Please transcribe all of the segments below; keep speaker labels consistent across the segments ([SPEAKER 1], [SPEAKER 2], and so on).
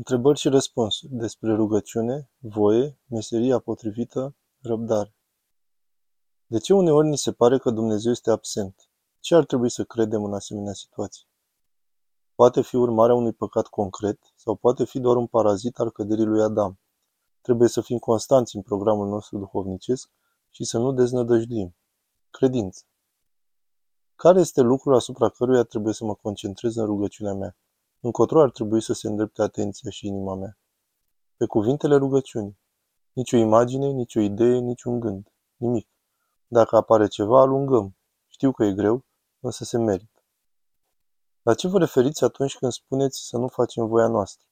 [SPEAKER 1] Întrebări și răspunsuri despre rugăciune, voie, meseria potrivită, răbdare. De ce uneori ni se pare că Dumnezeu este absent? Ce ar trebui să credem în asemenea situații? Poate fi urmarea unui păcat concret sau poate fi doar un parazit al căderii lui Adam. Trebuie să fim constanți în programul nostru duhovnicesc și să nu deznădăjduim. Credință. Care este lucrul asupra căruia trebuie să mă concentrez în rugăciunea mea? Încotro ar trebui să se îndrepte atenția și inima mea? Pe cuvintele rugăciunii. Nici o imagine, nici o idee, nici un gând. Nimic. Dacă apare ceva, alungăm. Știu că e greu, însă se merită. La ce vă referiți atunci când spuneți să nu facem voia noastră?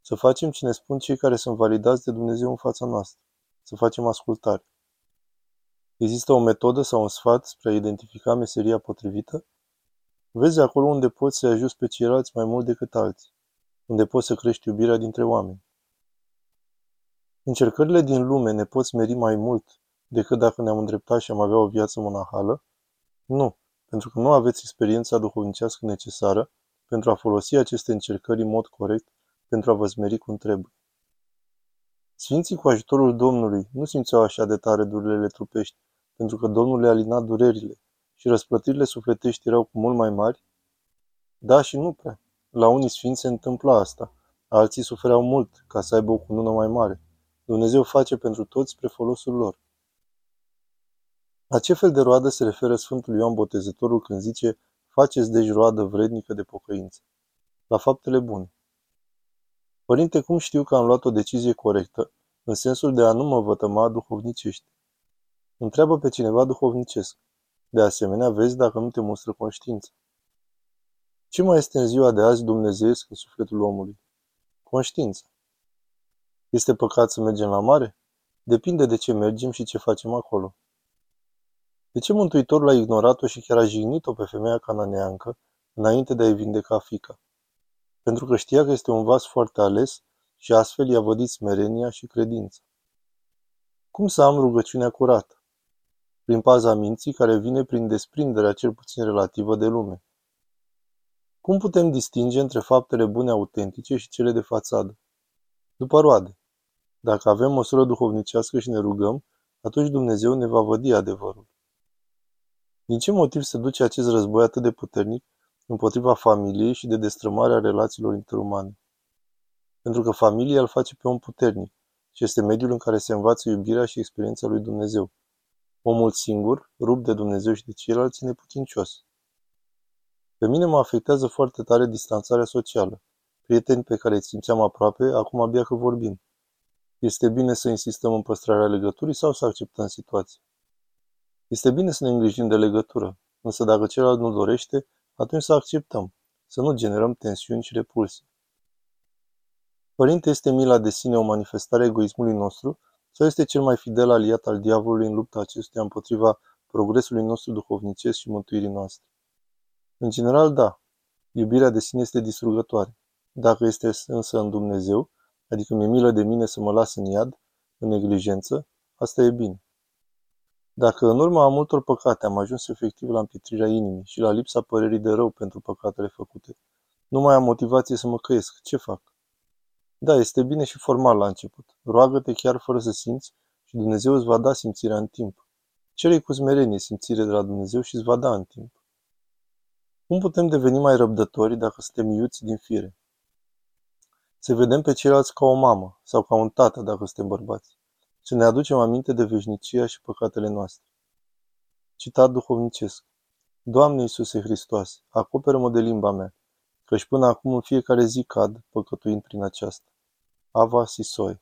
[SPEAKER 1] Să facem ce ne spun cei care sunt validați de Dumnezeu în fața noastră. Să facem ascultare. Există o metodă sau un sfat spre a identifica meseria potrivită? Vezi acolo unde poți să ajuți pe ceilalți mai mult decât alții, unde poți să crești iubirea dintre oameni. Încercările din lume ne pot smeri mai mult decât dacă ne-am îndreptat și am avea o viață monahală? Nu, pentru că nu aveți experiența duhovnicească necesară pentru a folosi aceste încercări în mod corect pentru a vă smeri cum trebuie. Sfinții cu ajutorul Domnului nu simțeau așa de tare durerile trupești, pentru că Domnul le-a alinat durerile și răsplătirile sufletești erau cu mult mai mari? Da și nu prea. La unii sfinți se întâmpla asta. Alții sufereau mult ca să aibă o cunună mai mare. Dumnezeu face pentru toți spre folosul lor. La ce fel de roadă se referă Sfântul Ioan Botezătorul când zice faceți deci roadă vrednică de pocăință? La faptele bune. Părinte, cum știu că am luat o decizie corectă, în sensul de a nu mă vătăma duhovnicești? Întreabă pe cineva duhovnicesc. De asemenea, vezi dacă nu te mustră conștiința. Ce mai este în ziua de azi dumnezeiesc în sufletul omului? Conștiința. Este păcat să mergem la mare? Depinde de ce mergem și ce facem acolo. De ce Mântuitorul a ignorat-o și chiar a jignit-o pe femeia cananeancă înainte de a-i vindeca fica? Pentru că știa că este un vas foarte ales și astfel i-a vădit smerenia și credința. Cum să am rugăciunea curată? Prin paza minții care vine prin desprinderea cel puțin relativă de lume. Cum putem distinge între faptele bune autentice și cele de fațadă? După roade. Dacă avem măsură duhovnicească și ne rugăm, atunci Dumnezeu ne va vădi adevărul. Din ce motiv se duce acest război atât de puternic împotriva familiei și de destrămarea relațiilor interumane? Pentru că familia îl face pe om puternic și este mediul în care se învață iubirea și experiența lui Dumnezeu. Omul singur, rupt de Dumnezeu și de ceilalți, e neputincios. Pe mine mă afectează foarte tare distanțarea socială. Prieteni pe care îi simțeam aproape, acum abia că vorbim. Este bine să insistăm în păstrarea legăturii sau să acceptăm situația? Este bine să ne îngrijim de legătură, însă dacă celălalt nu dorește, atunci să acceptăm, să nu generăm tensiuni și repulsie. Părinte, este mila de sine o manifestare a egoismului nostru sau este cel mai fidel aliat al diavolului în lupta acestuia împotriva progresului nostru duhovnicesc și mântuirii noastre? În general, da. Iubirea de sine este distrugătoare. Dacă este însă în Dumnezeu, adică mi-e milă de mine să mă las în iad, în neglijență, asta e bine. Dacă în urma a multor păcate am ajuns efectiv la împietrirea inimii și la lipsa părerii de rău pentru păcatele făcute, nu mai am motivație să mă căiesc, ce fac? Da, este bine și formal la început. Roagă-te chiar fără să simți și Dumnezeu îți va da simțirea în timp. cere cu smerenie simțire de la Dumnezeu și îți va da în timp. Cum putem deveni mai răbdători dacă suntem iuți din fire? Să vedem pe ceilalți ca o mamă sau ca un tată dacă suntem bărbați. Să ne aducem aminte de veșnicia și păcatele noastre. Citat duhovnicesc. Doamne Iisuse Hristoase, acoperă-mă de limba mea, căci până acum în fiecare zi cad, păcătuind prin aceasta. Ava Sisoi